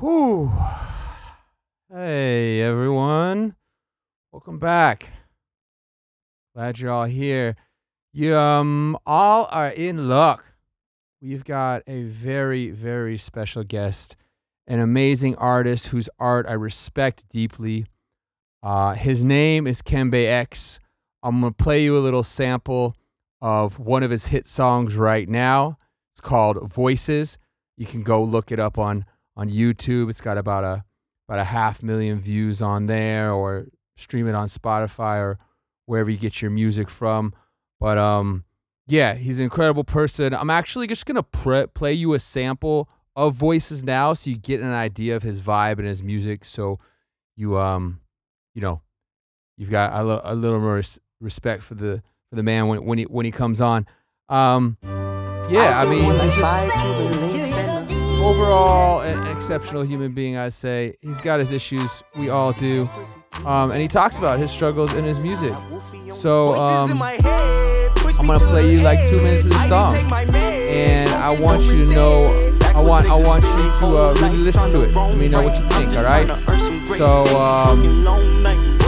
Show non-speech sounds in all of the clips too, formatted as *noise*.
Whew. Hey, everyone. Welcome back. Glad you're all here. You um all are in luck. We've got a very, very special guest, an amazing artist whose art I respect deeply. Uh, his name is Kembe X. I'm gonna play you a little sample of one of his hit songs right now. It's called Voices. You can go look it up on on YouTube. It's got about a about a half million views on there, or stream it on Spotify or wherever you get your music from. But um, yeah, he's an incredible person. I'm actually just gonna pre- play you a sample of Voices now, so you get an idea of his vibe and his music. So you um, you know, you've got a, lo- a little more res- respect for the for the man when when he when he comes on. Um, yeah, I mean, just overall an exceptional human being. I say he's got his issues. We all do, um, and he talks about his struggles in his music. So um, I'm gonna play you like two minutes of the song, and I want you to know. I want I want you to uh, really listen to it. Let me know what you think. All right. So um,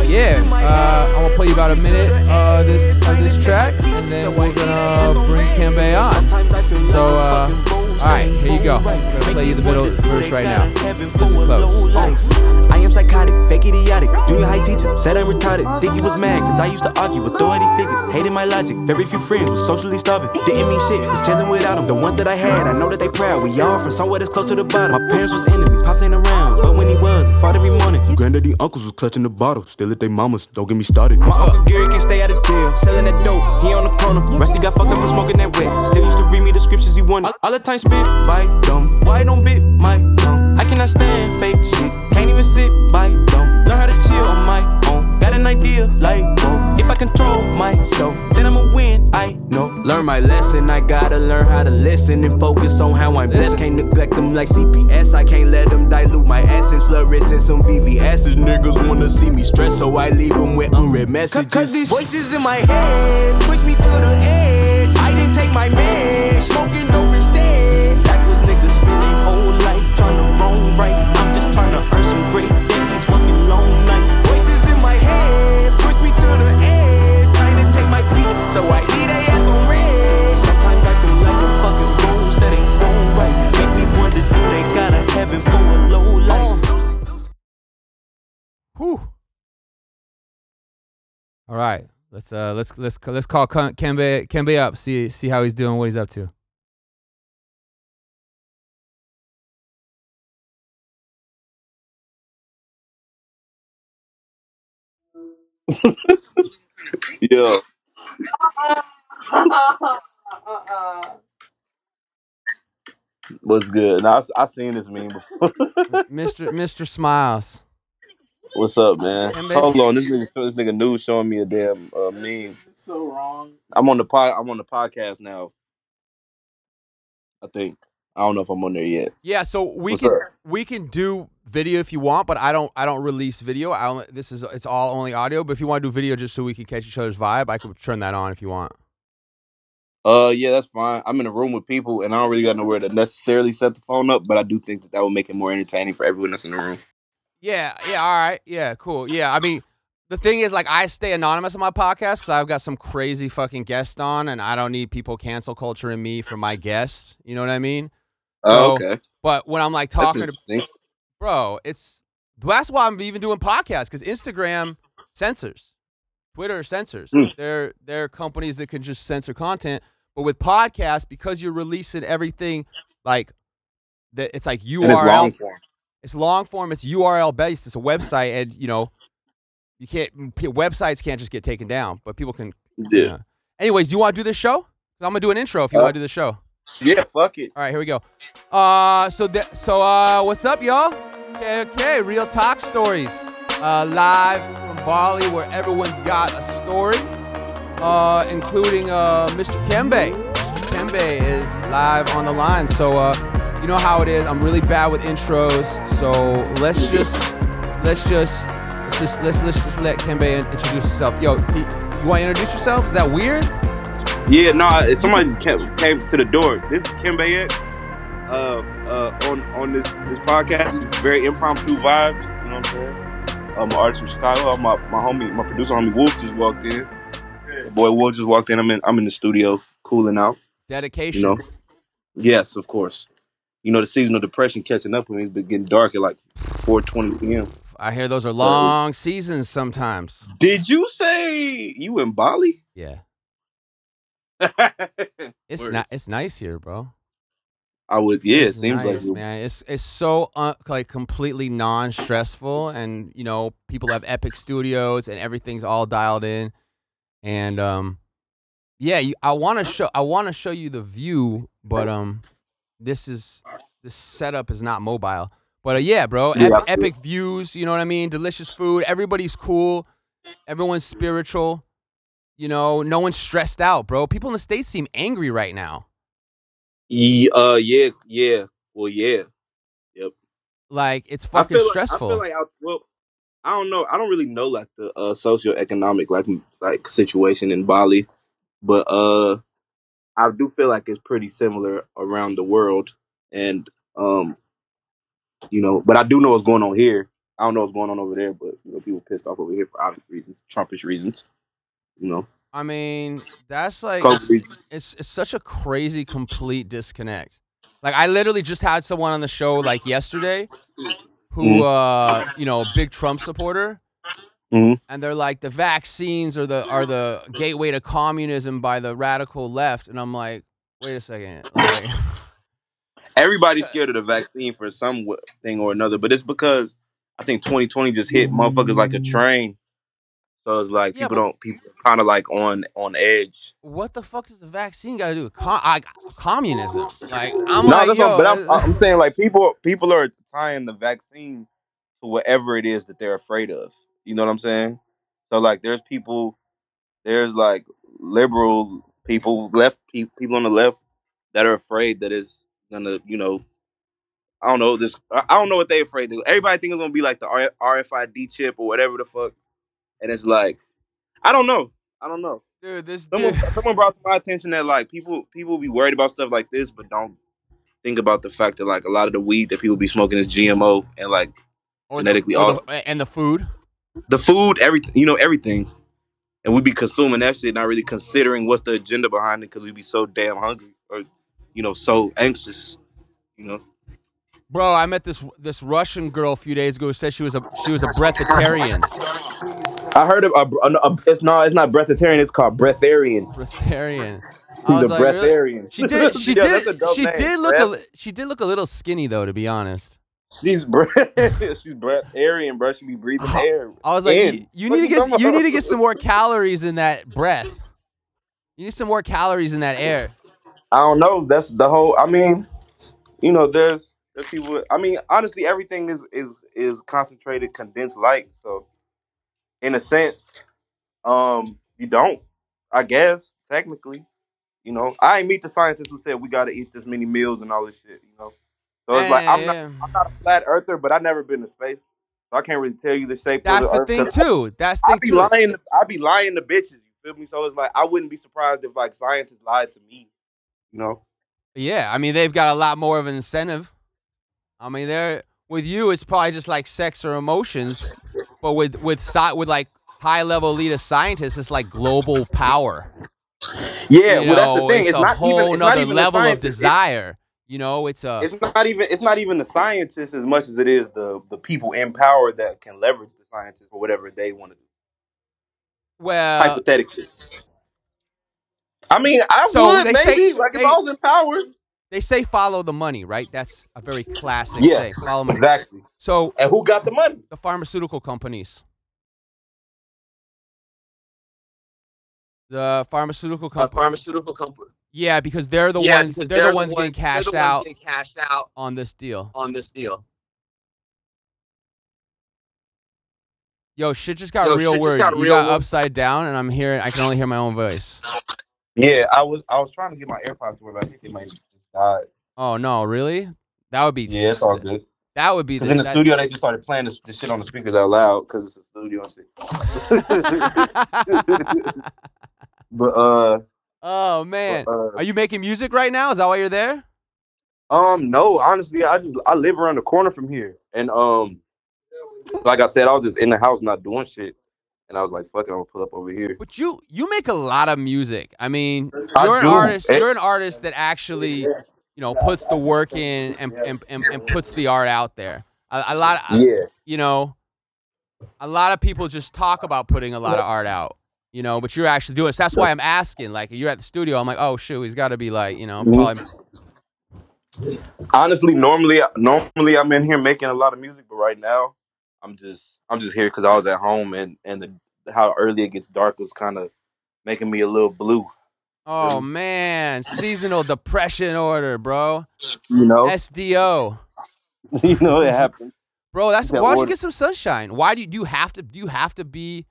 yeah, uh, I'm gonna play you about a minute uh, this of this track, and then we're gonna bring Kembe on. So uh, all right, here you go. I'm gonna play you the middle verse right now. Listen close. I am psychotic, fake idiotic. Junior high teacher, said I'm retarded. Think he was mad, cause I used to argue with authority figures. Hated my logic, very few friends, was socially starving. Didn't mean shit, was chilling without them. The ones that I had, I know that they proud. We all from somewhere that's close to the bottom. My parents was enemies, pops ain't around. But when he was, he fought every morning. Granddaddy uncles was clutching the bottle, still at they mamas, don't get me started. My uncle Gary can't stay out of jail, selling that dope, he on the corner. Rusty got fucked up from smoking that wet. Still used to read me the scriptures he wanted. All, the time spent by dumb. Why don't bit my tongue? I cannot stand fake shit, can't even sit by dumb. Learn how to chill on my own. Got an idea like, whoa. I control myself, then I'ma win, I know. Learn my lesson, I gotta learn how to listen and focus on how I'm blessed. Can't neglect them like CPS, I can't let them dilute my essence. Fluorescent some VVS's. Niggas wanna see me stressed, so I leave them with unread messages. Cause these voices in my head push me to the edge. I didn't take my meds, Whew. All right, let's uh let's let's let's call Kembe Kembe up. See see how he's doing, what he's up to. *laughs* Yeah. What's good? Now, I, I seen this meme before. Mr. Mr. Smiles. What's up, man? Hold on, this nigga, this nigga news showing me a damn uh, meme. so wrong. I'm on the pod. I'm on the podcast now. I think. I don't know if I'm on there yet. Yeah, so we What's can up? we can do video if you want, but I don't I don't release video. I only, this is it's all only audio. But if you want to do video just so we can catch each other's vibe, I could turn that on if you want. Uh, yeah, that's fine. I'm in a room with people, and I don't really got nowhere to necessarily set the phone up, but I do think that that would make it more entertaining for everyone that's in the room. Yeah, yeah, all right, yeah, cool. Yeah, I mean, the thing is, like, I stay anonymous on my podcast because I've got some crazy fucking guest on, and I don't need people cancel culture in me for my guests. You know what I mean? Oh, okay. But when I'm like talking to bro, it's that's why I'm even doing podcasts because Instagram censors, Twitter censors. Mm. They're they're companies that can just censor content. But with podcasts, because you're releasing everything like that, it's like long URL. form. It's long form. It's URL based. It's a website, and you know, you can't websites can't just get taken down, but people can. Yeah. Anyways, do you want to do this show? I'm gonna do an intro if you Uh, want to do the show. Yeah. Fuck it. All right, here we go. Uh, so th- so uh, what's up, y'all? Okay, okay, real talk stories. Uh, live from Bali, where everyone's got a story, uh, including uh, Mr. Kembe. Kembe is live on the line. So uh, you know how it is. I'm really bad with intros. So let's just let's just let's just let's let's just let Kembe introduce himself. Yo, you want to introduce yourself? Is that weird? Yeah, no, if somebody just came, came to the door. This is Kembe X. Uh, uh, on on this this podcast. Very impromptu vibes. You know what I'm saying? Um, artist from Chicago. My my homie, my producer homie Wolf just walked in. Boy Wolf just walked in. I'm in I'm in the studio cooling out. Dedication. You know. Yes, of course. You know the seasonal depression catching up with me. It's been getting dark at like 4:20 p.m. I hear those are long seasons sometimes. Did you say you in Bali? Yeah. *laughs* It's Word. not. It's nice here, bro. I would. Yeah, it It's seems nice, like man. It's it's so uh, like completely non-stressful, and you know people have epic studios, and everything's all dialed in, and um, yeah, you, I want to show I want to show you the view, but um, this is this setup is not mobile. But uh, yeah, bro, Yeah, ep- epic views. You know what I mean? Delicious food. Everybody's cool. Everyone's spiritual. You know, no one's stressed out, bro. People in the states seem angry right now. Ye- uh, yeah, yeah. Well, yeah. Yep. Like it's I fucking feel stressful. I feel like I, well, I don't know. I don't really know like the uh, socioeconomic like like situation in Bali, but uh, I do feel like it's pretty similar around the world, and um, you know, but I do know what's going on here. I don't know what's going on over there, but you know, people pissed off over here for obvious reasons, Trumpish reasons. You know, I mean, that's like COVID it's it's such a crazy complete disconnect. Like I literally just had someone on the show like yesterday who Mhm. uh you know, big Trump supporter. Mhm. And they're like the vaccines are the are the gateway to communism by the radical left and I'm like, wait a second. Like *laughs* Everybody's scared of the vaccine for some thing or another, but it's because I think 2020 just hit motherfuckers like a train. So it's like Yeah, people don't people kind of like on on edge. what the fuck does the vaccine got to do with com- I, communism? Like I'm no, like, that's yo, what, but I'm, I'm saying like people people are tying the vaccine to whatever it is that they're afraid of. You know what I'm saying? So like, there's people, there's like liberal people, left pe- people on the left that are afraid that it's gonna, you know, I don't know this. I I don't know what they afraid. Of. Everybody think it's gonna be like the R- RFID chip or whatever the fuck, and it's like, I don't know. I don't know. dude, this Someone, dude. *laughs* someone brought to my attention that like people people be worried about stuff like this, but don't think about the fact that like a lot of the weed that people be smoking is GMO and like Or genetically the, or altered. the, and the food. The food, everything, you know, everything. And we'd be consuming that shit, not really considering what's the agenda behind it, because we'd be so damn hungry or, you know, so anxious. You know, Bro, I met this this Russian girl a few days ago who said she was a she was a breatharian. I heard of a, a, a- it's not it's not breatharian, it's called breatharian. Breatharian. I She's was a like, really? breatharian. She did. *laughs* She Yeah, that's a did. dope She name, did look. A, li- she did look a little skinny though, to be honest. She's breath. *laughs* she's breatharian, bro. She be breathing Oh, air. I was like, in. you, you need to get you need to get some more calories in that breath. You need some more calories in that air. I don't know. That's the whole. I mean, you know, there's there's people. I mean, honestly, everything is is is concentrated, condensed light. So, in a sense, um, you don't. I guess technically, you know, I ain't meet the scientist who said we got to eat this many meals and all this shit. You know, so it's like I'm not I'm not a flat earther, but I've never been to space, so I can't really tell you the shape That's of the, the earth. thing too. That's the thing be too. lying. I be lying to bitches. You feel me? So it's like I wouldn't be surprised if like scientists lied to me. You know. Yeah, I mean they've got a lot more of an incentive. I mean they're with you it's probably just like sex or emotions, but with with sci- with like high level elite scientists it's like global power. Yeah, you well, that's the thing. It's, It's, a not whole even. It's not even level of desire. You know, it's a it's not even. It's not even the scientists as much as it is the the people in power that can leverage the scientists for whatever they want to do. well. Hypothetically, I mean, I So would they maybe say like if they I was in power. they say follow the money, right? That's a very classic Yes, say. Follow money. exactly. So And who got the money? the pharmaceutical companies, the pharmaceutical a company, pharmaceutical company. Yeah, because they're the yeah, ones because they're, the ones getting cashed the ones out getting cashed out on this deal. on this deal. Yo, shit just got Yo, real shit weird. got you real got weird. upside down, and I'm hearing. I can only hear my own voice. Yeah, I was. I was trying to get my AirPods to where I think they might just died. Oh no, really? That would be. Yeah, it's all good. That would be. Because in the that- studio, they just started playing this, this shit on the speakers out loud because it's a studio and shit. *laughs* *laughs* but uh, oh man, uh, are you making music right now? Is that why you're there? Um, no, honestly, I just I live around the corner from here, and um, like I said, I was just in the house not doing shit, and I was like, "Fuck it, I'm gonna pull up over here." But you you make a lot of music. I mean, I you're an do. artist. Eh. You're an artist that actually, you know, puts the work in and and, and, and puts the art out there. A, a lot. Of, Yeah, You know, a lot of people just talk about putting a lot of art out. You know, but you're actually doing it. So that's why I'm asking. Like, you're at the studio. I'm like, oh shoot, he's got to be like, you know, mm-hmm. probably. honestly, normally, normally I'm in here making a lot of music, but right now, I'm just I'm just here because I was at home, and and the, how early it gets dark was kind of making me a little blue. Oh man, seasonal depression order, bro. You know, SDO. *laughs* you know it mm-hmm. happens. Bro, that's That why don't you order- get some sunshine? Why do you do you have to do you have to be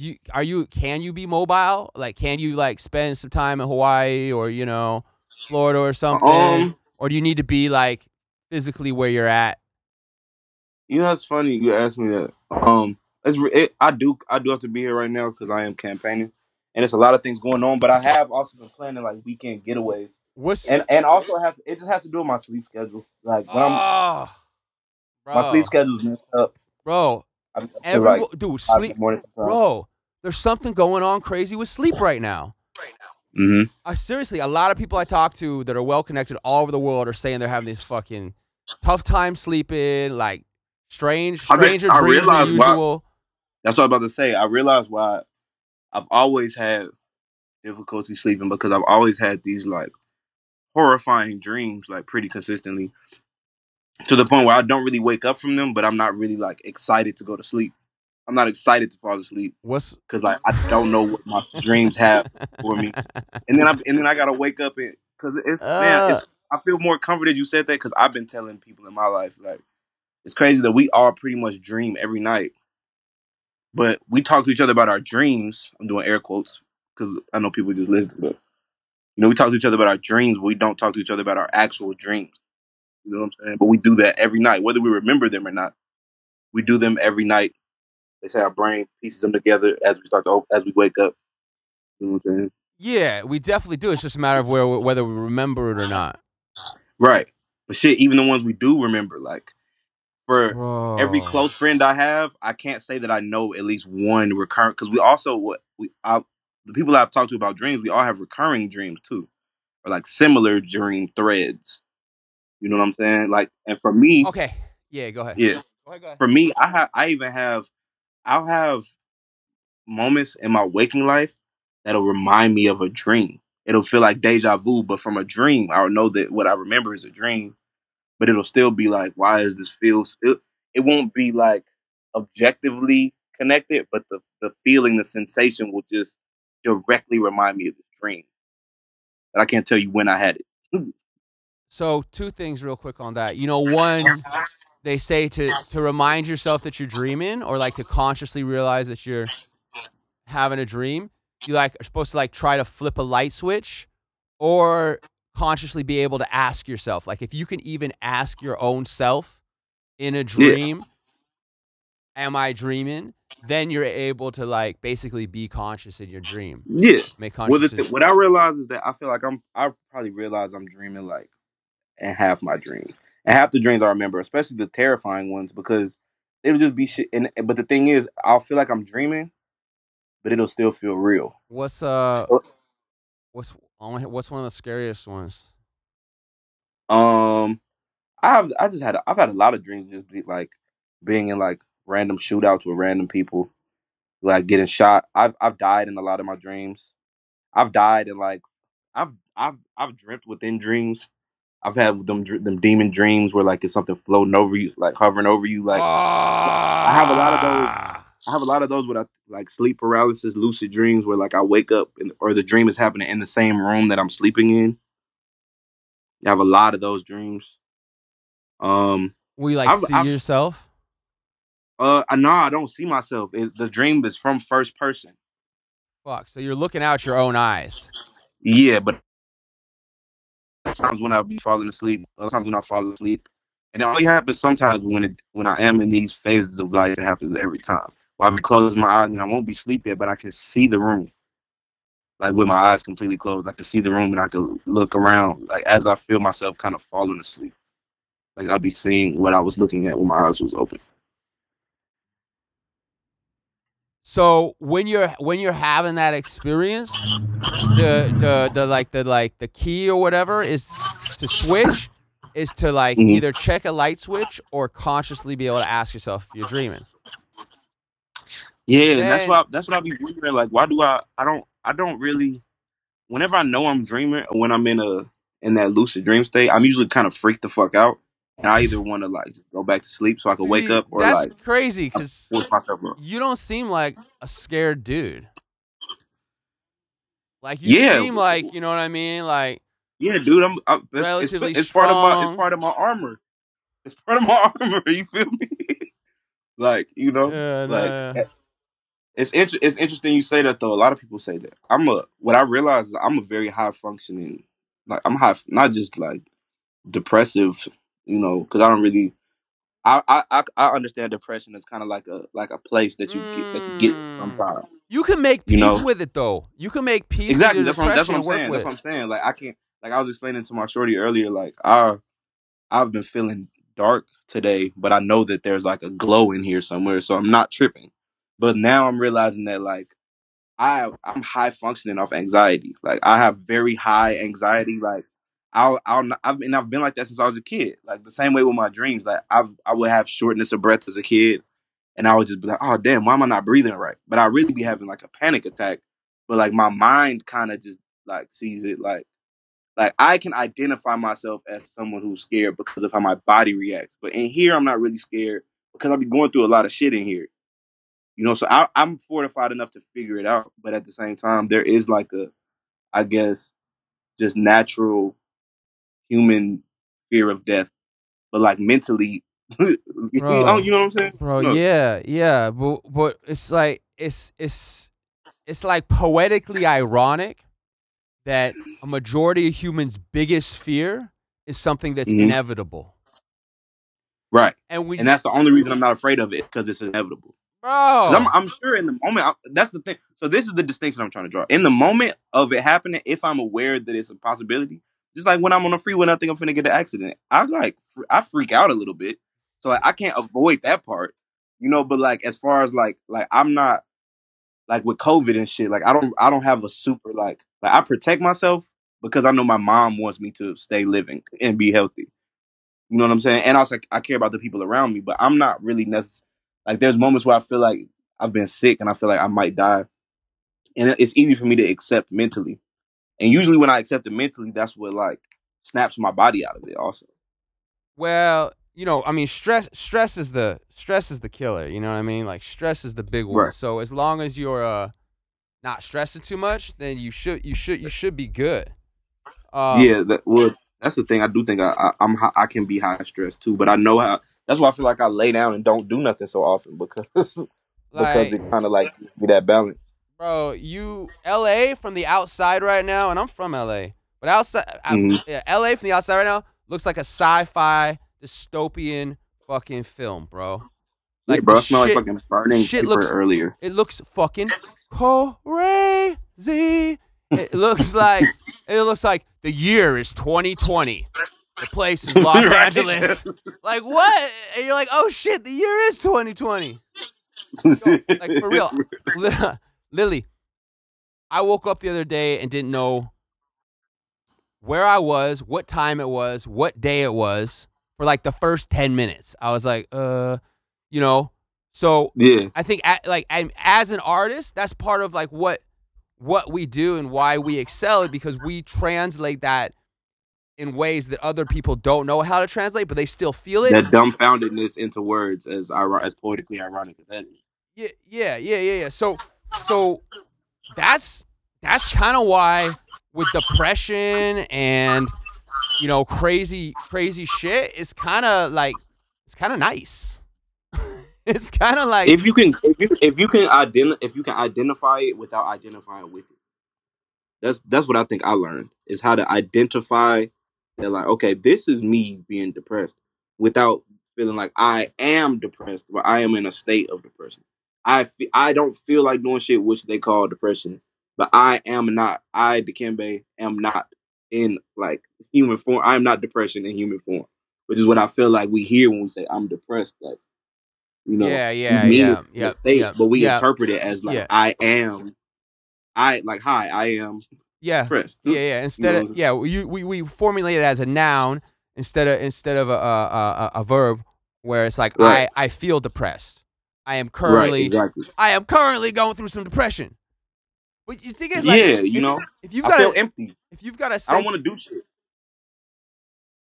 you are you can you be mobile? Like can you like spend some time in Hawaii or you know Florida or something? Um, or do you need to be like physically where you're at? You know, it's funny you asked me that. Um, it's it, I do I do have to be here right now because I am campaigning, and it's a lot of things going on. But I have also been planning like weekend getaways, What's and and also have it just has to do with my sleep schedule. Like when I'm oh, my sleep bro, schedule's messed up. bro, I'm up to, every like dude five in sleep, morning sometimes. bro. There's something going on crazy with sleep right now. Right now. hmm I seriously, a lot of people I talk to that are well connected all over the world are saying they're having these fucking tough time sleeping, like strange, I re- stranger I dreams than realize why- usual. That's what I'm about to say. I realized why I've always had difficulty sleeping because I've always had these like horrifying dreams, like pretty consistently, to the point where I don't really wake up from them, but I'm not really like excited to go to sleep. I'm not excited to fall asleep What's because like I don't know what my *laughs* dreams have for me, and then I and then I gotta wake up and because it's man, uh. it's, I feel more comforted you said that because I've been telling people in my life like it's crazy that we all pretty much dream every night, but we talk to each other about our dreams. I'm doing air quotes because I know people just listen, but you know we talk to each other about our dreams, but we don't talk to each other about our actual dreams. You know what I'm saying? But we do that every night, whether we remember them or not. We do them every night. They say our brain pieces them together as we start to as we wake up. You know what I'm saying? yeah, we definitely do. It's just a matter of where whether we remember it or not. Right. But shit, even the ones we do remember, like for Bro. every close friend I have, I can't say that I know at least one recurrent because we also what we I, the people I've talked to about dreams, we all have recurring dreams too, or like similar dream threads. You know what I'm saying? Like, and for me, Okay. Yeah, go ahead. yeah, Go ahead, go ahead. for me, I have I even have I'll have moments in my waking life that'll remind me of a dream. It'll feel like deja vu, but from a dream, I'll know that what I remember is a dream. But it'll still be like, why is this feel? It, it won't be like objectively connected, but the the feeling, the sensation will just directly remind me of this dream. And I can't tell you when I had it. So two things real quick on that. You know, one they say to to remind yourself that you're dreaming or like to consciously realize that you're having a dream. You like are supposed to like try to flip a light switch or consciously be able to ask yourself. Like if you can even ask your own self in a dream, am I dreaming? Then you're able to like basically be conscious in your dream. Yeah. Make Well, the conscious. th- what I realize is that I feel like I'm. I probably realize I'm dreaming like, in half my dreams, and half the dreams I remember, especially the terrifying ones, because it'll just be shit. And but the thing is, I'll feel like I'm dreaming, but it'll still feel real. what's uh what's what's one of the scariest ones? Um, I've I just had I've had a lot of dreams just be like being in like random shootouts with random people, like getting shot. I've I've died in a lot of my dreams. I've died in like I've I've I've dreamt within dreams. I've had them dr- them demon dreams where like it's something floating over you, like hovering over you. Like I have a lot of those. I have a lot of those with I like sleep paralysis, lucid dreams where like I wake up and or the dream is happening in the same room that I'm sleeping in. I have a lot of those dreams. Um, We like I've- see I've- yourself? uh, no, I don't see myself. It, the dream is from first person. Fuck. So you're looking out your own eyes. Yeah, but times when I'll be falling asleep, other times when I fall asleep, and it only happens sometimes when it when I am in these phases of life. It happens every time. Well, I be closing my eyes and I won't be sleeping, but I can see the room. like with my eyes completely closed. I can see the room and I can look around, like as I feel myself kind of falling asleep. Like I'd be seeing what I was looking at when my eyes was open. So when you're when you're having that experience, the the the like the like the key or whatever is to switch is to like Mhm. either check a light switch or consciously be able to ask yourself if you're dreaming. Yeah, and that's why that's what I be wondering. Like, why do I? I don't. I don't really. Whenever I know I'm dreaming, or when I'm in a in that lucid dream state, I'm usually kind of freaked the fuck out, and I either want to like just go back to sleep so I can wake up, or that's like crazy because force myself up. you don't seem like a scared dude. Like you Yeah. seem like you know what I mean. Like Yeah, dude, I'm. I'm it's, it's, Relatively it's part of my. It's part of my armor. It's part of my *laughs* armor. You feel me? like you know, yeah, like yeah. Eh, it's inter- it's interesting you say that though. A lot of people say that. I'm a what I realize is I'm a very high functioning. Like I'm high, not just like depressive. You know, because I don't really. I, I I I understand depression as kind of like a like a place that you get that you get Mm. sometimes. you can make peace You know. with it though. You can make peace Exactly. with your That's what, that's depression what I'm and work saying. with That's what I'm it. saying. Like I can't. Like I was explaining to my shorty earlier. Like I I've been feeling dark today, but I know that there's like a glow in here somewhere, so I'm not tripping. But now I'm realizing that like I I'm high functioning off anxiety. Like I have very high anxiety. Like I'll I'll I've been I've been like that since I was a kid. Like the same way with my dreams. Like I've I would have shortness of breath as a kid, and I would just be like, oh damn, why am I not breathing right? But I really be having like a panic attack. But like my mind kind of just like sees it like like I can identify myself as someone who's scared because of how my body reacts. But in here, I'm not really scared because I've been going through a lot of shit in here. You know, so I, I'm fortified enough to figure it out. But at the same time, there is like a, I guess, just natural human fear of death. But like mentally, *laughs* you, Bro. know, you know what I'm saying? Bro, No. yeah, yeah, but but it's like it's it's it's like poetically ironic that a majority of humans' biggest fear is something that's Mhm. inevitable. Right. And we And that's the only reason I'm not afraid of it because it's inevitable. bro, I'm, I'm sure in the moment, I, that's the thing. So this is the distinction I'm trying to draw. In the moment of it happening, if I'm aware that it's a possibility, just like when I'm on the freeway and I think I'm finna get an accident, I like I freak out a little bit. So like I can't avoid that part, you know. But like as far as like like I'm not like with COVID and shit. Like I don't I don't have a super like like I protect myself because I know my mom wants me to stay living and be healthy. You know what I'm saying? And also I care about the people around me, but I'm not really necessarily like there's moments where I feel like I've been sick and I feel like I might die. And it's easy for me to accept mentally. And usually when I accept it mentally, that's what like snaps my body out of it also. well, you know, I mean, stress stress is the stress is the killer. You know what I mean? Like stress is the big one. Right. So as long as you're uh not stressing too much, then you should you should you should be good. Um, yeah, that well that's the thing. I do think I, I I'm I can be high stress too, but I know how. That's why I feel like I lay down and don't do nothing so often *laughs* because because it kind of like gives me that balance. Bro, you LA from the outside right now, and I'm from LA, but outside, I- Mhm. yeah, LA from the outside right now looks like a sci-fi dystopian fucking film, bro. Like, yeah, bro, I smell shit- like fucking burning shit looks- earlier. It looks fucking crazy. It looks *laughs* like it looks like the year is 2020. The place is *laughs* Los Right? Angeles. Like what? And you're like, oh shit, the year is 2020. *laughs* like, for real. Li- Lily, I woke up the other day and didn't know where I was, what time it was, what day it was for like the first 10 minutes. I was like, uh, you know, so Yeah, I think a like as an artist, that's part of like what what we do and why we excel because we translate that in ways that other people don't know how to translate, but they still feel it. that dumbfoundedness into words as as poetically ironic as that is. Yeah, yeah, yeah, yeah, yeah. So, so that's that's kind of why with depression and you know crazy crazy shit, it's kind of like it's kind of nice. *laughs* it's kind of like If you can, if you if you can ident- if you can identify it without identifying with it, that's that's what I think I learned is how to identify that like okay, this is me being depressed without feeling like I am depressed, but I am in a state of depression. I fe- I don't feel like doing shit which they call depression, but I am not. I Dikembe am not in like human form. I am not depression in human form, which is what I feel like we hear when we say I'm depressed. Like you know, Yeah, we yeah, mean yeah, it in the yep, state, yep, but we yep. interpret it as like Yeah. I am. I like hi. I am Yeah. depressed. Yeah, yeah. Instead know? of yeah, we we we formulate it as a noun instead of instead of a a, a, a verb where it's like Right. I I feel depressed. I am Right, currently exactly. I am currently going through some depression. But you think it's like yeah, you if, know, if you've I got feel a, empty. if you've got a I sense, don't want to do shit.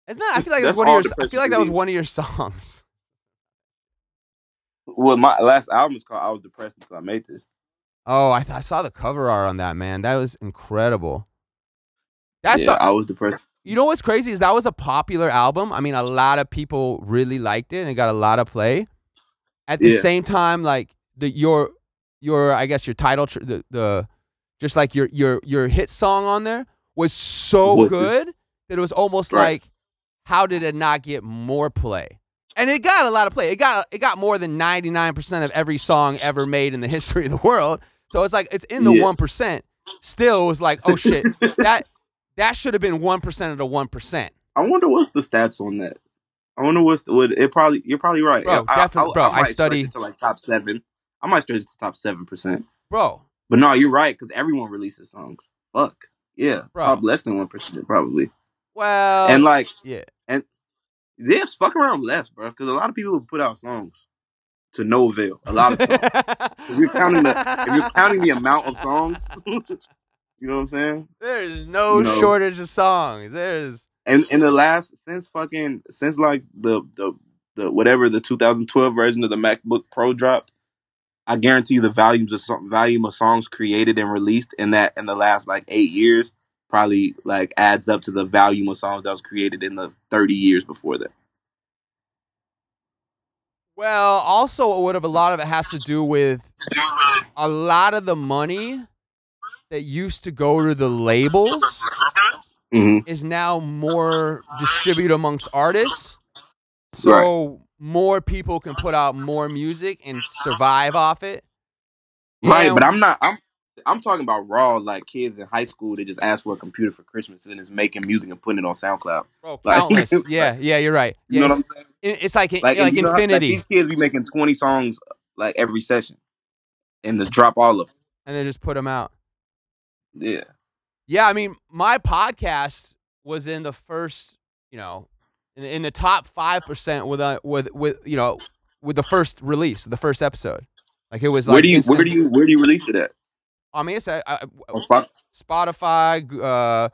it's not. I feel like That's one of your. I feel like that was one of your *laughs* songs. Well, my last album is called "I Was Depressed Until I Made This." Oh, I, th- I saw the cover art on that man. That was incredible. That's yeah, a- I was depressed. You know what's crazy is that was a popular album. I mean, a lot of people really liked it and it got a lot of play. At the Yeah. same time, like the your your I guess your title tr- the the just like your your your hit song on there was so good that it was almost Right. like how did it not get more play? And it got a lot of play. It got it got more than 99% of every song ever made in the *laughs* history of the world. So it's like it's in the Yeah. 1%. Still it was like, "Oh shit. *laughs* that that should have been 1% of the 1%." I wonder what's the stats on that. I wonder what's the, what it probably. You're probably right. Bro, I, definitely- bro, I might stretch study- to like top seven. I might stretch it to top seven percent. Bro, But no, you're right because everyone releases songs. Fuck yeah, Bro. top less than one percent probably. well, and like, yeah. yes, fuck around less, bro. Because a lot of people put out songs to no avail. A lot of songs. *laughs* if you're counting the if you're counting the amount of songs, *laughs* you know what I'm saying? There's no you know. shortage of songs. There's And in the last since fucking since like the the the whatever the 2012 version of the MacBook Pro dropped, I guarantee you the volumes of song, volume of songs created and released in that in the last like eight years probably like adds up to the volume of songs that was created in the 30 years before that. well, also what of a lot of it has to do with a lot of the money that used to go to the labels hmm is now more distributed amongst artists. So more people can put out more music and survive off it. Right, And- but I'm not. I'm I'm talking about raw like kids in high school that just ask for a computer for Christmas and is making music and putting it on SoundCloud. Bro, *laughs* Like- countless. *laughs* yeah, yeah, you're right. You Yeah, know what it's, I'm saying? it's like Like, like you know how- like, infinity, these kids be making 20 songs like every session, and to drop all of them. and they just put them out. Yeah. Yeah, I mean, my podcast was in the first, you know, in, in the top five percent with a with with you know with the first release, the first episode. Like it was like where do you instant- where do you where do you release it at? I mean, it's uh, uh, On Spot- Spotify, uh,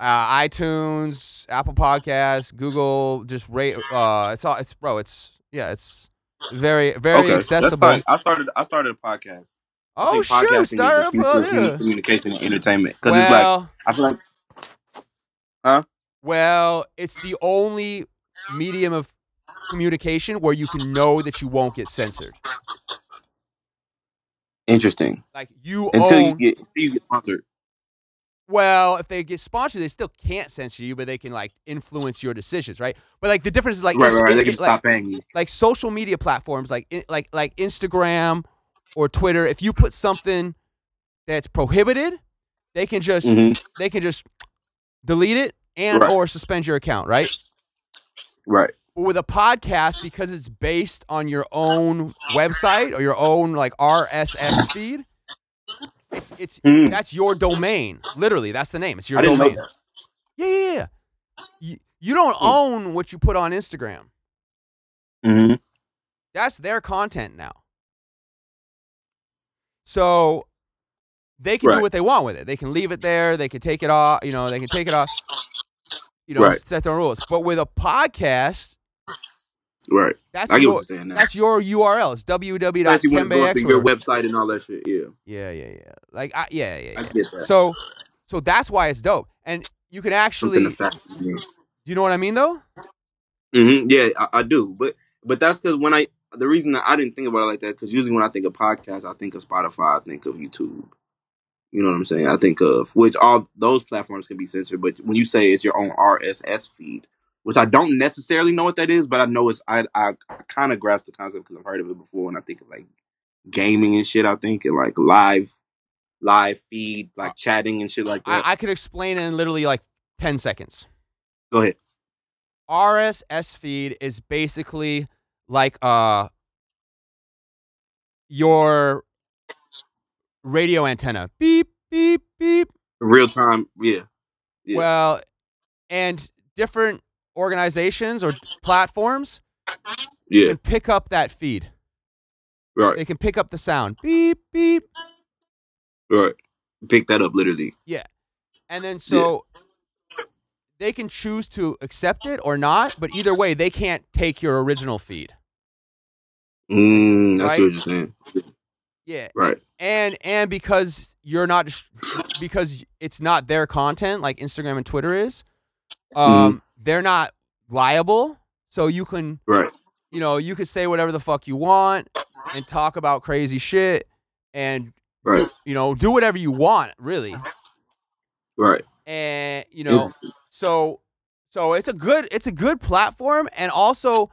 uh, iTunes, Apple Podcasts, Google. Just rate. Uh, it's all. It's bro. It's yeah. It's very very okay, accessible. I started I started a podcast. Oh shoot! Start up. communication and entertainment because it's like I feel like huh? well, it's the only medium of communication where you can know that you won't get censored. interesting Like you until own. you get until you get sponsored. Well, if they get sponsored, they still can't censor you, but they can like influence your decisions, right? But like the difference is like right, right, right. They can like, stop paying you. like social media platforms like in- like like Instagram or Twitter, if you put something that's prohibited, they can just Mhm. they can just delete it and Right. or suspend your account, right? Right. But with a podcast, because it's based on your own website or your own like RSS feed, it's it's Hmm. that's your domain. Literally, that's the name. It's your domain. Yeah, yeah, yeah. You, you don't Hmm. own what you put on Instagram. hmm That's their content now. So they can do what they want with it. They can leave it there. They can take it off. You know, they can take it off. You know, Right. set their rules. But with a podcast, Right. that's I get your what you're saying now. that's your URL. It's Especially when it's going through your website and all that shit. Yeah. Yeah, yeah, yeah. Like, I, yeah, yeah, I yeah. get that. So, so that's why it's dope. And you can actually, do to fact. Yeah. you know what I mean, though? hmm Yeah, I, I do, but but that's because when I the reason that I didn't think about it like that because usually when I think of podcasts, I think of Spotify, I think of YouTube. You know what I'm saying? I think of which all those platforms can be censored, but when you say it's your own RSS feed, which I don't necessarily know what that is, but I know it's I I, I kind of grasp the concept because I've heard of it before. When I think of like gaming and shit, I think and like live live feed, like uh, chatting and shit like that. I, I could explain in literally like 10 seconds. Go ahead. RSS feed is basically like uh your radio antenna. Beep, beep, beep. Real time, yeah. Yeah. Well, and different organizations or platforms Yeah, can pick up that feed. right, They can pick up the sound. Beep, beep. right. Pick that up literally. Yeah. And then so they can choose to accept it or not, but either way, they can't take your original feed. Mm, I Right. see what you're saying. Yeah. Right. and and because you're not because it's not their content like Instagram and Twitter is, um, they're not liable. So you can Right. you know you could say whatever the fuck you want and talk about crazy shit and Right. you know do whatever you want really Right. and you know so so it's a good it's a good platform and also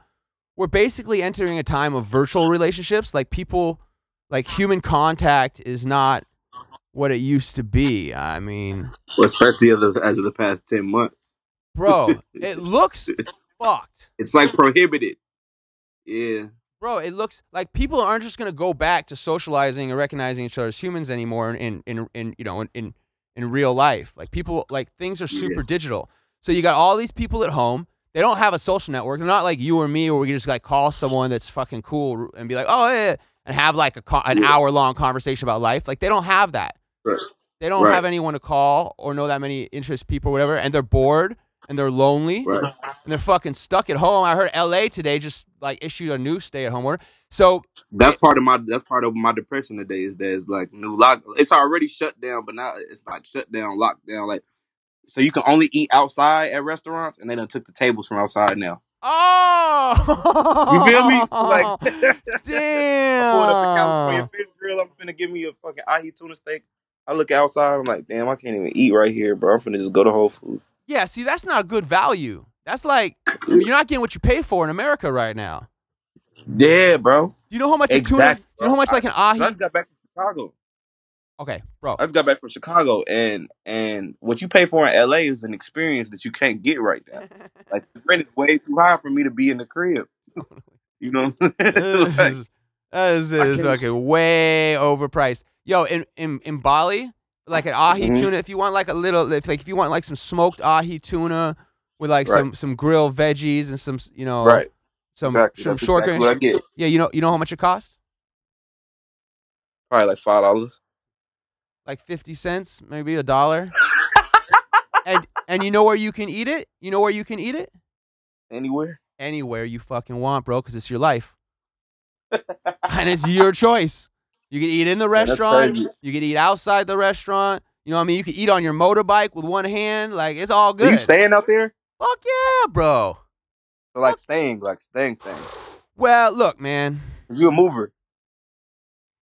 we're basically entering a time of virtual relationships. Like people like human contact is not what it used to be. I mean Well, especially as of, as of the past ten months, bro *laughs* it looks fucked. It's like prohibited. Yeah. bro it looks like people aren't just going to go back to socializing and recognizing each other as humans anymore in in, in you know in, in in real life. Like people like things are super digital. So you got all these people at home they don't have a social network they're not like you or me where we can just like call someone that's fucking cool and be like oh yeah, yeah," and have like a co- an hour long conversation about life like they don't have that Right. they don't Right. have anyone to call or know that many interest people or whatever and they're bored and they're lonely Right. and they're fucking stuck at home. I heard LA today just like issued a new stay at home order. So That's part of my that's part of my depression today is that it's like new lock. It's already shut down, but now it's like shut down, locked down. Like so, you can only eat outside at restaurants, and they done took the tables from outside now. Oh You feel me? So, *laughs* like, damn. Oh! *laughs* I pulled up the California fish grill. I'm finna give me a fucking ahi tuna steak. I look outside. I'm like, damn, I can't even eat right here, bro. I'm finna just go to Whole Foods. Yeah, see, that's not a good value. That's like you're not getting what you pay for in America right now. Yeah, bro. Do you know how much a tuna? Do you know how much like an I ahi? just got back to Chicago. Okay, bro. I just got back from Chicago, and and what you pay for in LA is an experience that you can't get right now. *laughs* Like the rent is way too high for me to be in the crib. *laughs* You know, *laughs* Like, is, that is, fucking way overpriced. Yo, in, in, in Bali, like an ahi Mhm. tuna, if you want like a little, if like if you want like some smoked ahi tuna with like Right. some some grilled veggies and some you know right? some Exactly. some That's short exactly what I get. Yeah, you know you know how much it costs? Probably like five dollars. Like fifty cents, maybe a dollar. and and you know where you can eat it? You know where you can eat it? Anywhere. Anywhere you fucking want, bro, because it's your life. and it's your choice. You can eat in the restaurant. crazy. You can eat outside the restaurant. You know what I mean? You can eat on your motorbike with one hand. Like it's all Are good. you staying out there? Fuck yeah, bro. So like staying, like staying, staying. *sighs* Well, look, man. You a mover.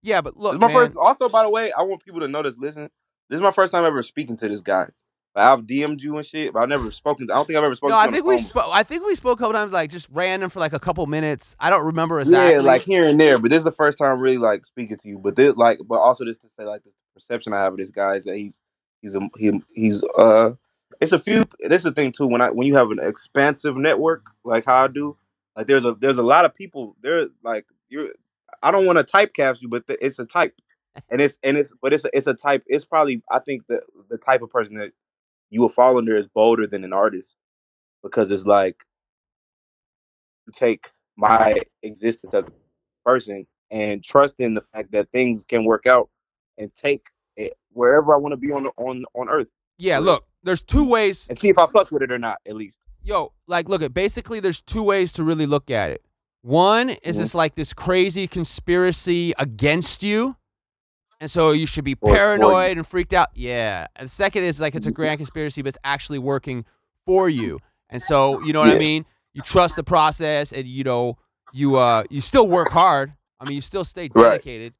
Yeah, but This look, my man. first. Also, by the way, I want people to know this. Listen, this is my first time ever speaking to this guy. Like, I've DM'd you and shit, but I've never spoken. To, I don't think I've ever spoken. no, to I you on the think we spoke. I think we spoke a couple times, like just random for like a couple minutes. I don't remember exactly. Yeah, like here and there, but this is the first time really like speaking to you. But this, like, but also this to say like this perception I have of this guy is that he's he's a he, he's uh it's a few. This is the thing too when I when you have an expansive network like how I do, like there's a there's a lot of people there. Like you're, I don't want to typecast you, but th- it's a type, and it's and it's but it's a, it's a type. It's probably I think the the type of person that you will fall under is bolder than an artist because it's like take my existence as a person and trust in the fact that things can work out and take it wherever I want to be on on on earth yeah. Look, there's two ways. and see if I fuck with it or not at least. Yo, like, look at basically, there's two ways to really look at it. One is Mhm. this like this crazy conspiracy against you, and so you should be Or for you. paranoid and freaked out. Yeah. And the second is like it's a grand conspiracy, but it's actually working for you, and so you know what I mean. You trust the process, and you know you uh you still work hard. I mean, you still stay dedicated,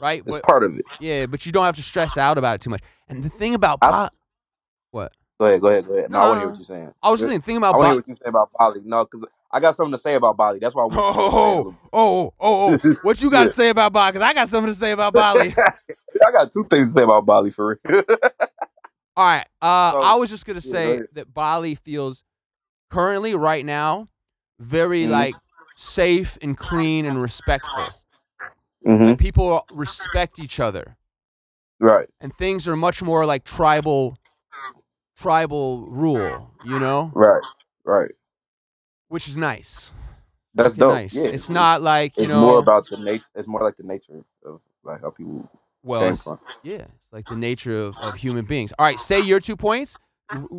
right? It's But, part of it. yeah, but you don't have to stress out about it too much. And the thing about I- what Go ahead, go ahead, go ahead. No, I want to hear what you're saying. I was just saying, the about I want to hear what you say about Bali. No, because I got something to say about Bali. That's why I *laughs* want you to say it a Oh, oh, oh, oh, oh. *laughs* What you got to say about Bali? Because I got something to say about Bali. *laughs* I got two things to say about Bali for real. All right. Uh, So- I was just gonna yeah, say go that Bali feels currently right now very Mhm. like safe and clean and respectful. mm-hmm. Like people respect each other, Right. and things are much more like tribal, tribal rule. You know, Right. Right. Which is nice. That's dope. nice. Yeah. It's not like you It's know. more about the nature. It's more like the nature of like how people well, came it's- from. yeah, it's like the nature of, of human beings. All right, say your two points.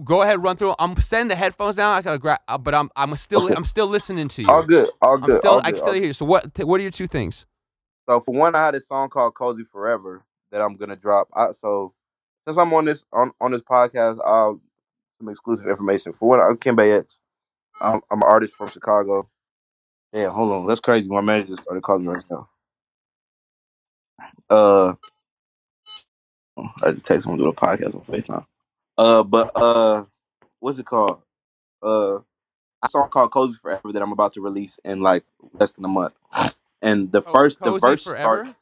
Go ahead, run through. I'm setting the headphones down. I gotta grab, uh, but I'm I'm still Okay. I'm still listening to you. All good. All I'm good. still all I good, can all still hear you. So what what are your two things? So for one, I had a song called "Cozy Forever" that I'm gonna drop. I, so since I'm on this on, on this podcast, I'll some exclusive information. For one, I'm Kembe X. I'm, I'm an artist from Chicago. Yeah, hold on, that's crazy. My manager just started calling me right now. Uh, I just text him to do a podcast on Facetime. Uh, but uh, what's it called? Uh, a song called "Cozy Forever" that I'm about to release in like less than a month. And the Co- first, the Cozy verse Forever? starts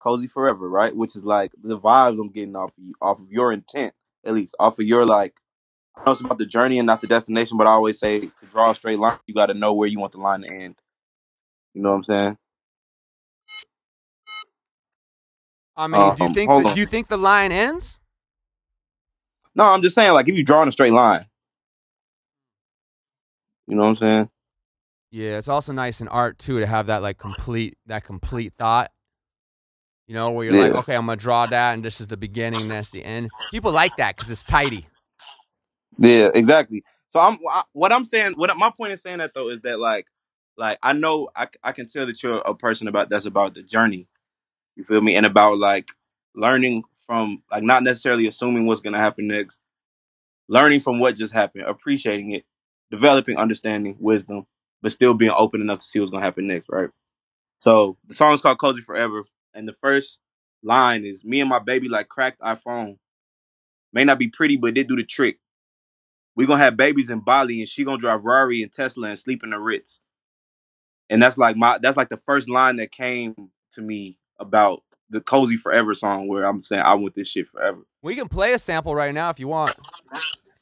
cozy forever, right? Which is like the vibes I'm getting off of you, off of your intent, at least off of your like. It's about the journey and not the destination, but I always say to draw a straight line, you got to know where you want the line to end. You know what I'm saying? I mean, do you Um, think hold the, on. do you think the line ends? No, I'm just saying like if you draw in a straight line, you know what I'm saying? Yeah, it's also nice in art too to have that like complete that complete thought. You know, where you're like, Yeah. okay, I'm gonna draw that, and this is the beginning, and that's the end. People like that because it's tidy. Yeah, exactly. So I'm I, what I'm saying. What my point is saying that though is that like, like I know I, can tell that you're a person about that's about the journey. You feel me? And about like learning from like not necessarily assuming what's gonna happen next, learning from what just happened, appreciating it, developing understanding, wisdom, but still being open enough to see what's gonna happen next, right? So the song is called Cozy Forever, and the first line is me and my baby like cracked iPhone. May not be pretty, but it did do the trick. We gonna have babies in Bali, and she gonna drive Rari and Tesla and sleep in the Ritz. And that's like my that's like the first line that came to me about the Cozy Forever song, where I'm saying I want this shit forever. We can play a sample right now if you want.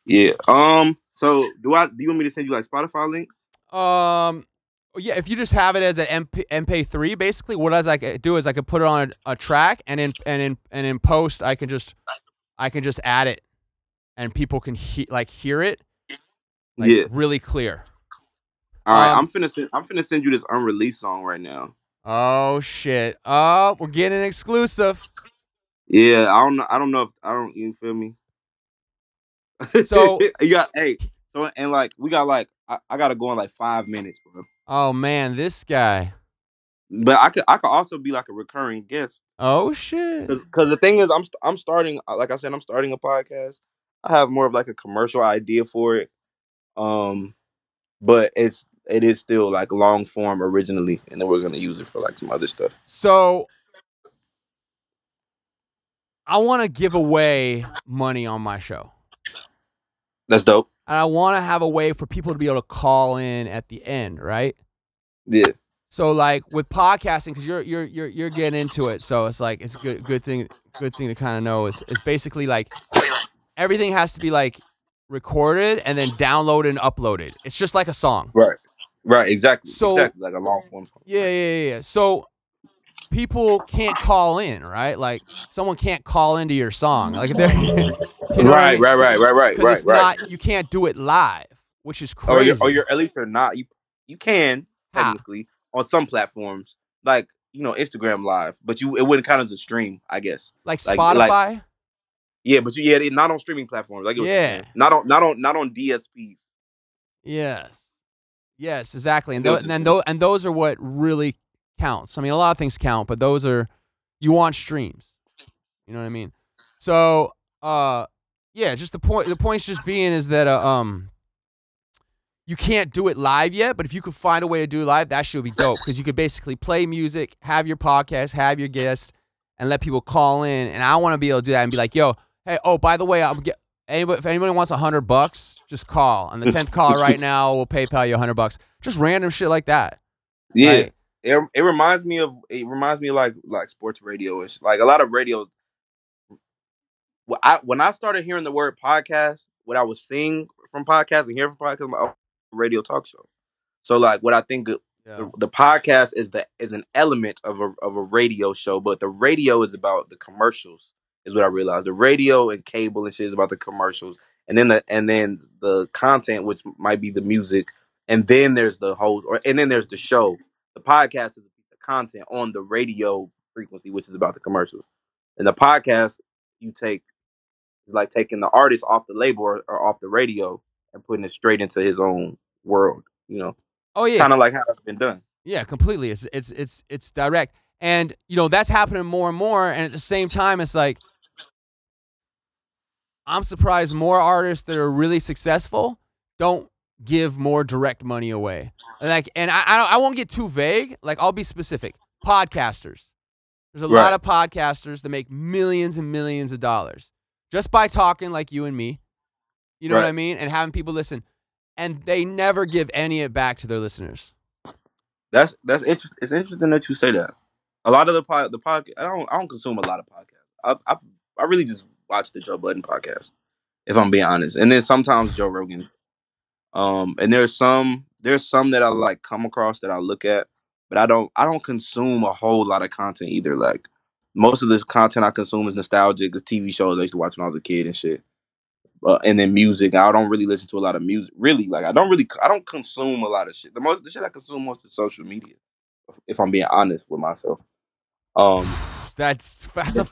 Yeah. Um. So do I? Do you want me to send you like Spotify links? Um, yeah, if you just have it as an MP, MP3, basically, what I like do is I could put it on a, a track, and in and in and in post, I can just I can just add it, and people can he- like hear it, like, yeah. really clear. All right. um, I'm finna send. I'm finna send you this unreleased song right now. Oh shit! Oh, we're getting an exclusive. Yeah. I don't know. I don't know if I don't. You feel me? So- *laughs* you got hey. So and like we got like I, I gotta go in like five minutes, bro. Oh man, this guy. But I could I could also be like a recurring guest. Oh shit! because the thing is, I'm I'm starting. uh, Like I said, I'm starting a podcast. I have more of like a commercial idea for it, um, but it's it is still like long form originally, and then we're gonna use it for like some other stuff. So I want to give away money on my show. That's dope. And I want to have a way for people to be able to call in at the end, right? Yeah, So like with podcasting, because you're you're you're you're getting into it, so it's like it's a good good thing good thing to kind of know is it's basically like everything has to be like recorded and then downloaded and uploaded. It's just like a song. right, right, exactly, So- exactly like a long form. Yeah, yeah, yeah, yeah. So people can't call in, right? Like someone can't call into your song, like *laughs* they're you know what I right, mean? right, right, right, right, right, it's right. not you can't do it live, which is oh, or crazy. you're, or you're at least you're not. You you can technically on some platforms, like you know Instagram Live, but you it wouldn't count as a stream, I guess. like like- Spotify. like- Yeah, but you yeah, they- not on streaming platforms. Like Yeah. not on not on not on DSPs. Yes. Yes, exactly. And, tho- and then those and those are what really counts. I mean, a lot of things count, but those are you want streams. You know what I mean? So, uh yeah, just the point the point's just being is that uh, um you can't do it live yet, but if you could find a way to do it live, that should be dope because you could basically play music, have your podcast, have your guests, and let people call in. And I want to be able to do that and be like, yo, hey, oh, by the way, I'm get anybody if anybody wants a hundred bucks, just call. On the tenth call right now we'll PayPal you a hundred bucks. Just random shit like that. Yeah, right? it, it reminds me of it reminds me of like like sports radio and like a lot of radio. When I when I started hearing the word podcast, what I was seeing from podcasts and hearing from podcasts, like, oh, radio talk show. So like what I think the, Yeah. the podcast is the is an element of a of a radio show, but the radio is about the commercials. Is what I realized. The radio and cable and shit is about the commercials, and then the and then the content, which might be the music, and then there's the host, or and then there's the show. The podcast is a piece of content on the radio frequency, which is about the commercials. And the podcast, you take is like taking the artist off the label or, or off the radio and putting it straight into his own world. You know, Oh yeah, kind of like how it's been done. Yeah, completely. It's it's it's it's direct, and you know that's happening more and more. And at the same time, it's like I'm surprised more artists that are really successful don't give more direct money away. Like, and I I, won't get too vague. Like, I'll be specific. Podcasters. There's a lot of podcasters that make millions and millions of dollars just by talking like you and me. You know what I mean? And having people listen, and they never give any of it back to their listeners. That's that's interesting. It's interesting that you say that. A lot of the pod, the podcast, I don't I don't consume a lot of podcasts. I I, I really just watch the Joe Budden podcast, if I'm being honest, and then sometimes Joe Rogan. Um, and there's some there's some that I like come across that I look at, but I don't I don't consume a whole lot of content either. Like most of this content I consume is nostalgic. It's TV shows I used to watch when I was a kid and shit. Uh, and then music. I don't really listen to a lot of music. Really, like I don't really I don't consume a lot of shit. The most the shit I consume most is social media. If I'm being honest with myself. Um, *sighs* That's that's a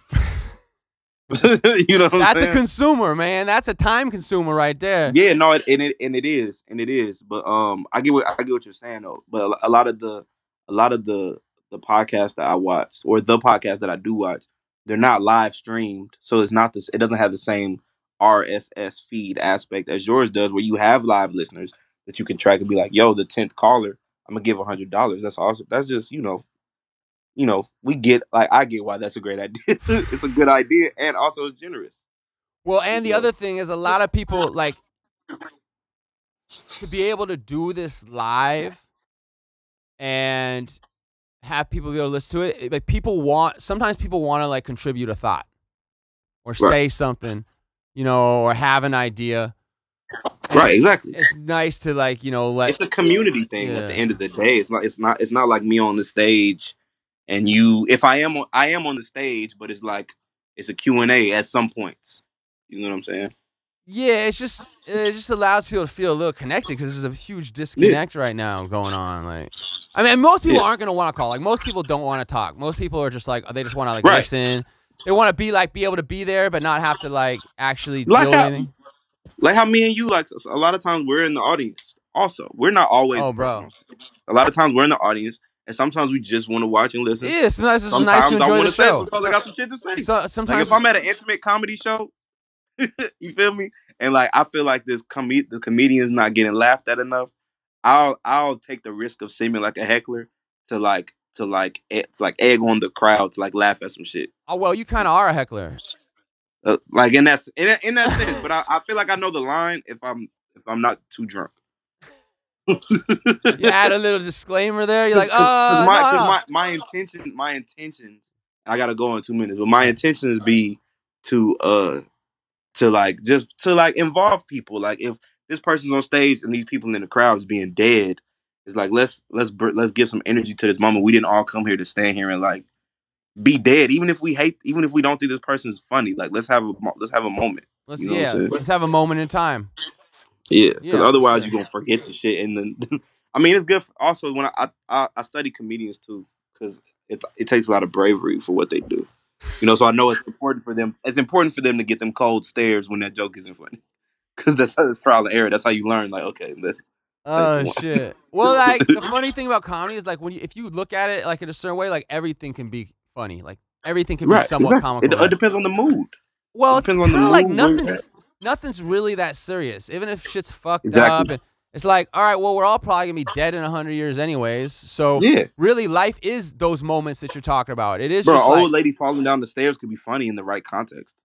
*laughs* you know what I'm that's a consumer, man. That's a time consumer right there. Yeah, no, it, and it and it is, and it is. But um, I get what I get what you're saying though. But a, lot of the a lot of the the podcasts that I watch or the podcast that I do watch, they're not live streamed, so it's not this. It doesn't have the same RSS feed aspect as yours does, where you have live listeners that you can track and be like, "Yo, the tenth caller, I'm gonna give a hundred dollars." That's awesome. That's just you know, you know, we get like I get why that's a great idea. *laughs* it's a good idea and also it's generous. Well, and the Yeah. other thing is a lot of people *laughs* like to be able to do this live and have people be able to listen to it. Like people want sometimes people want to like contribute a thought or Right. say something, you know, or have an idea. Right, exactly. It's nice to like, you know, let it's a community thing at the end of the day. It's not it's not it's not like me on the stage and you if I am on I am on the stage, but it's like it's a Q&A at some points. You know what I'm saying? Yeah, it's just it just allows people to feel a little connected because there's a huge disconnect right now going on. Like, I mean, most people Yeah. aren't gonna want to call. Like, most people don't want to talk. Most people are just like they just want to like Right. listen. They want to be like be able to be there, but not have to like actually Like deal with how- anything. Like how me and you like a lot of times we're in the audience. Also, we're not always Oh, the bro. on stage. A lot of times we're in the audience and sometimes we just want to watch and listen. Yeah, sometimes it's Sometimes nice to I enjoy want the show. sometimes I got some shit to say. So, Like sometimes if I'm at an intimate comedy show, *laughs* you feel me? And like I feel like this com- the comedian's not getting laughed at enough. I'll I'll take the risk of seeming like a heckler to like to like it's like egg on the crowd to like laugh at some shit. oh well, you kind of are a heckler. Uh, like in that in that, in that sense, but I, I feel like I know the line if I'm if I'm not too drunk. You add a little disclaimer there. You're like, *laughs* oh, my, no, no. my my intention my intentions I gotta go in two minutes, but my intentions be to uh to like just to like involve people. Like if this person's on stage and these people in the crowd is being dead, it's like let's let's let's give some energy to this moment. We didn't all come here to stand here and like be dead, even if we hate, even if we don't think this person's funny. Like let's have a let's have a moment. Let's you know yeah, let's have a moment in time. Yeah, because Yeah, otherwise you're gonna forget the shit. And then, *laughs* I mean, it's good. For, also, when I, I I study comedians too, because it it takes a lot of bravery for what they do. You know, so I know it's important for them. It's important for them to get them cold stares when that joke isn't funny, *laughs* because that's how it's trial and error. That's how you learn. Like, okay, that, Oh one. shit. *laughs* Well, like the funny thing about comedy is like when you if you look at it like in a certain way, like everything can be funny. Like everything can be right? somewhat exactly. comical. It, it depends on the mood. well, it's depends on the of like mood, where you're nothing's nothing's really that serious. Even if shit's fucked up, Exactly. and it's like, all right, well, we're all probably gonna be dead in hundred years anyways. So Yeah, really, life is those moments that you're talking about. It is bro. An just old like, lady falling down the stairs could be funny in the right context.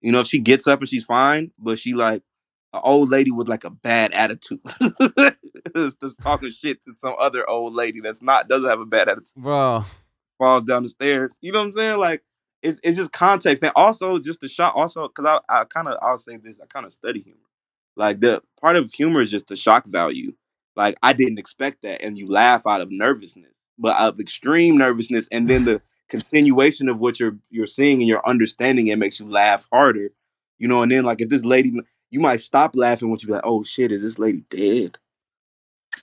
You know, if she gets up and she's fine, but she like an old lady with like a bad attitude *laughs* that's talking shit to some other old lady that's not doesn't have a bad attitude Bro. falls down the stairs. You know what I'm saying? Like it's it's just context and also just the shock. Also, because I I kind of I'll say this I kind of study humor. Like the part of humor is just the shock value. Like I didn't expect that, and you laugh out of nervousness, but of extreme nervousness, and then the *laughs* continuation of what you're you're seeing and you're understanding it makes you laugh harder. You know, and then like if this lady, you might stop laughing when you be like, "Oh shit, is this lady dead?"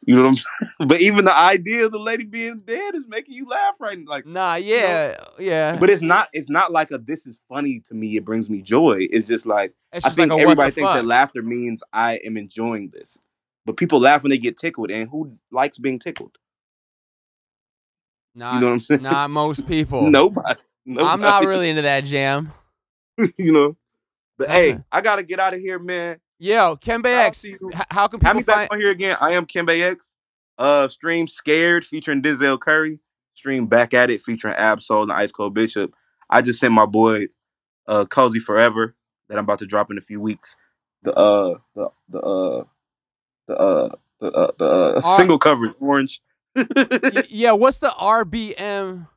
You know what I'm saying? *laughs* But even the idea of the lady being dead is making you laugh right now. Like Nah, yeah, yeah. but it's not it's not like a this is funny to me, it brings me joy. It's just like it's I just think like a what everybody thinks fuck. that laughter means I am enjoying this. But people laugh when they get tickled, and who likes being tickled? not, you know what I'm saying? not most *laughs* people. Nobody. I'm not really into that jam. *laughs* you know. But That's hey, not- I gotta get out of here, man. Yo, Kembe X. see you. h- How can Have people me back on here again. I am Kembe X. Uh, stream Scared featuring Denzel Curry. Stream Back at It featuring Ab-Soul and Ice Cold Bishop. I just sent my boy uh Cozy Forever that I'm about to drop in a few weeks. The uh the the uh the uh the uh, the uh, Are- single cover orange. *laughs* Yeah, what's the RBM?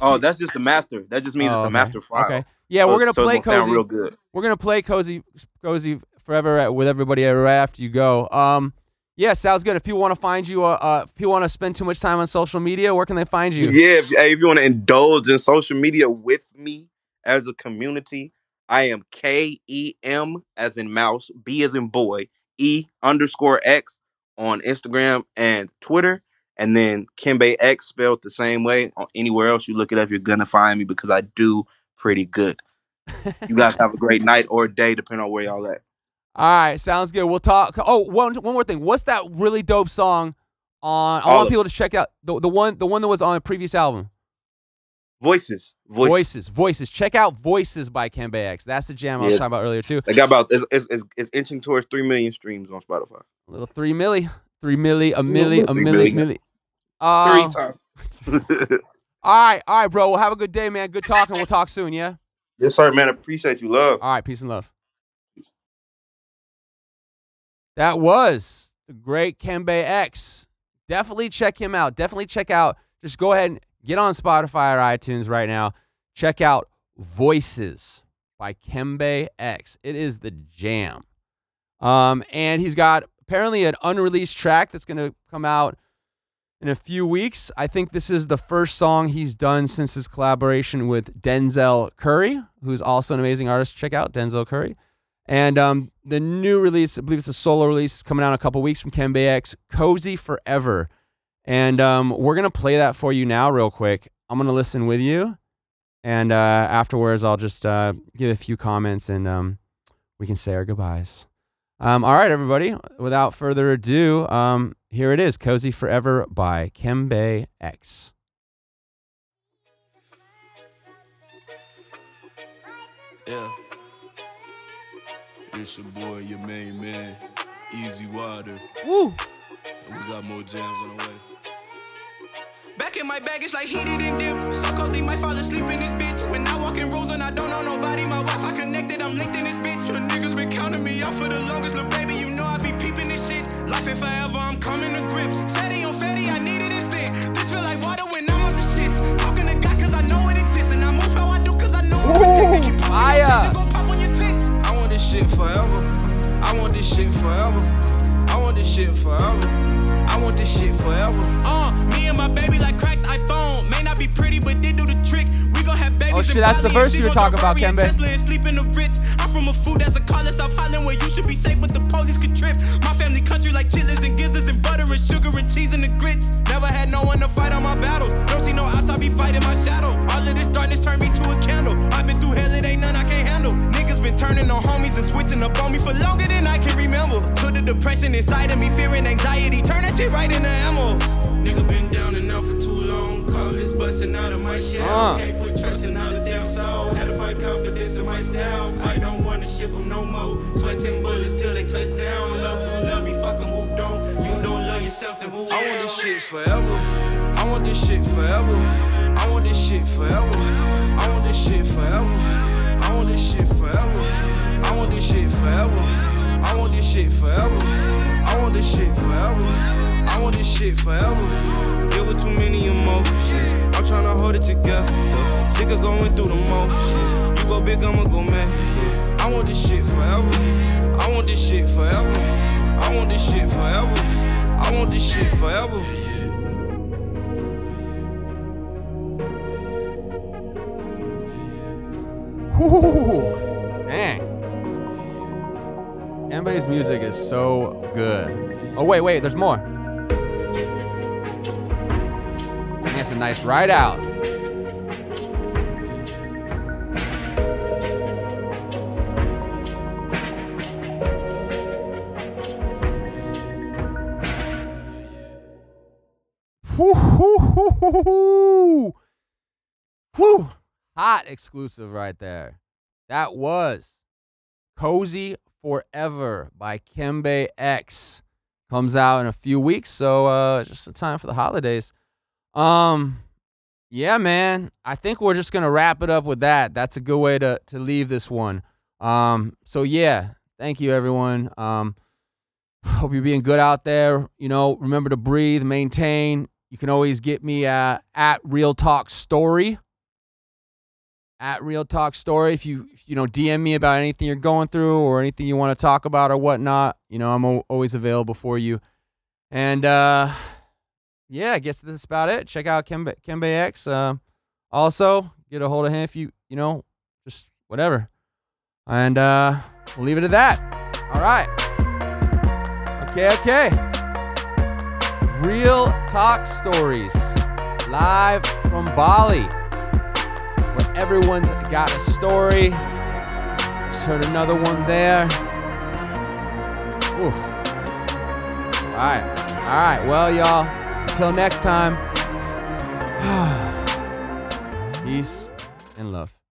oh, that's just a master. That just means Oh, it's a okay. master file. Okay. Yeah, we're gonna so play cozy. real good. We're gonna play cozy, cozy forever at- with everybody right after you go. Um, yeah, sounds good. If people want to find you, uh, uh, if people want to spend too much time on social media, where can they find you? Yeah, if, hey, if you want to indulge in social media with me as a community, I am K E M as in mouse, B as in boy, E underscore X on Instagram and Twitter, and then Kembe X spelled the same way. On anywhere else you look it up, you're gonna find me because I do pretty good. *laughs* You guys have a great night or day, depending on where y'all at. All right, sounds good. We'll talk. Oh, one one more thing. What's that really dope song on? I All want people to check out the the one the one that was on a previous album. Voices, voices. Voices, voices. Check out Voices by Kembe X. That's the jam I was Yeah. talking about earlier too. They got about it's, it's, it's, it's inching towards three million streams on Spotify. A little three milli, three milli, a milli, a milli, milli. milli. Uh, Three times. *laughs* *laughs* all right, all right, bro. Well, have a good day, man. Good talking. We'll talk soon. Yeah. yes, sir, man. Appreciate you, love. All right, peace and love. That was the great Kembe X. Definitely check him out. Definitely check out. Just go ahead and get on Spotify or iTunes right now. Check out Voices by Kembe X. It is the jam. Um, and he's got apparently an unreleased track that's going to come out in a few weeks. I think this is the first song he's done since his collaboration with Denzel Curry, who's also an amazing artist. Check out Denzel Curry. And um, the new release, I believe it's a solo release, coming out in a couple weeks from Kembe X, Cozy Forever. And um, we're going to play that for you now, real quick. I'm going to listen with you. And uh, afterwards, I'll just uh, give a few comments and um, we can say our goodbyes. Um, all right, everybody. Without further ado, um, here it is Cozy Forever by Kembe X. Yeah. It's your boy, your main man, Easy Water. Woo! And we got more jams on the way. Back in my bag, it's like heated and dip. So cozy, my father sleep in this bitch. When I walk in rows and I don't know nobody, my wife I connected, I'm linked in this bitch. The niggas been counting me out for the longest, little baby. You know I be peeping this shit. Life and forever, I'm coming to grips. Fatty on fatty, I need it instant. This feel like water when I'm off the shits. Talking to God, cause I know it exists. And I move how I do, cause I know I'm protected. Fire. your tits, it gon' pop on your tits. I want this shit forever. I want this shit forever. I want this shit forever. I want this shit forever. Uh, me and my baby like cracked iPhone. May not be pretty, but did Oh, shit, that's the verse you were talking about, Kembe. Tesla sleep in the Ritz. I'm from a food that's a college South Holland where you should be safe, but the police could trip. My family country like chitlins and gizzards and butter and sugar and cheese and the grits. Never had no one to fight on my battles. Don't see no outs, I be fighting my shadow. All of this darkness turned me to a candle. I've been through hell, it ain't none I can't handle. Niggas been turning on homies and switching up on me for longer than I can remember. Took the depression inside of me, fear and anxiety. Turn that shit right into Call this out of my shell. Uh. Can't put trust in damn soul. Had to find confidence in myself. I don't wanna ship them no more. Sweating bullets till they touch down. Love who love me, fuck 'em who don't. You don't love yourself, then who I want this shit forever. I want this shit forever. I want this shit forever. I want this shit forever. I want this shit forever. I want this shit forever. I want this shit forever. I want this shit forever. I want this shit forever. Deal with too many emotions. I'm hold it together. Sick of going through the motions. You go big, I'ma go mad. I want this shit forever. I want this shit forever. I want this shit forever. I want this shit forever. Whoo, man. Music is so good. Oh, wait, wait, there's more. A nice ride out. Whoo, whoo. Hot exclusive right there. That was Cozy Forever by Kembe X. Comes out in a few weeks, so uh just in time for the holidays. Um yeah, man. I think we're just gonna wrap it up with that. That's a good way to to leave this one. Um so yeah, thank you everyone. Um *sighs* hope you're being good out there. You know, remember to breathe, maintain. You can always get me uh, at Real Talk Story at Real Talk Story. If you you know DM me about anything you're going through or anything you want to talk about or whatnot, you know I'm always available for you. And uh, yeah, I guess that's about it. Check out Kembe, Kembe X. Uh, also, get a hold of him if you you know just whatever. And uh, we'll leave it at that. All right. Okay. Okay. Real Talk Stories live from Bali where everyone's got a story. Just heard another one there. Oof. All right. All right. Well, y'all, until next time, *sighs* peace and love.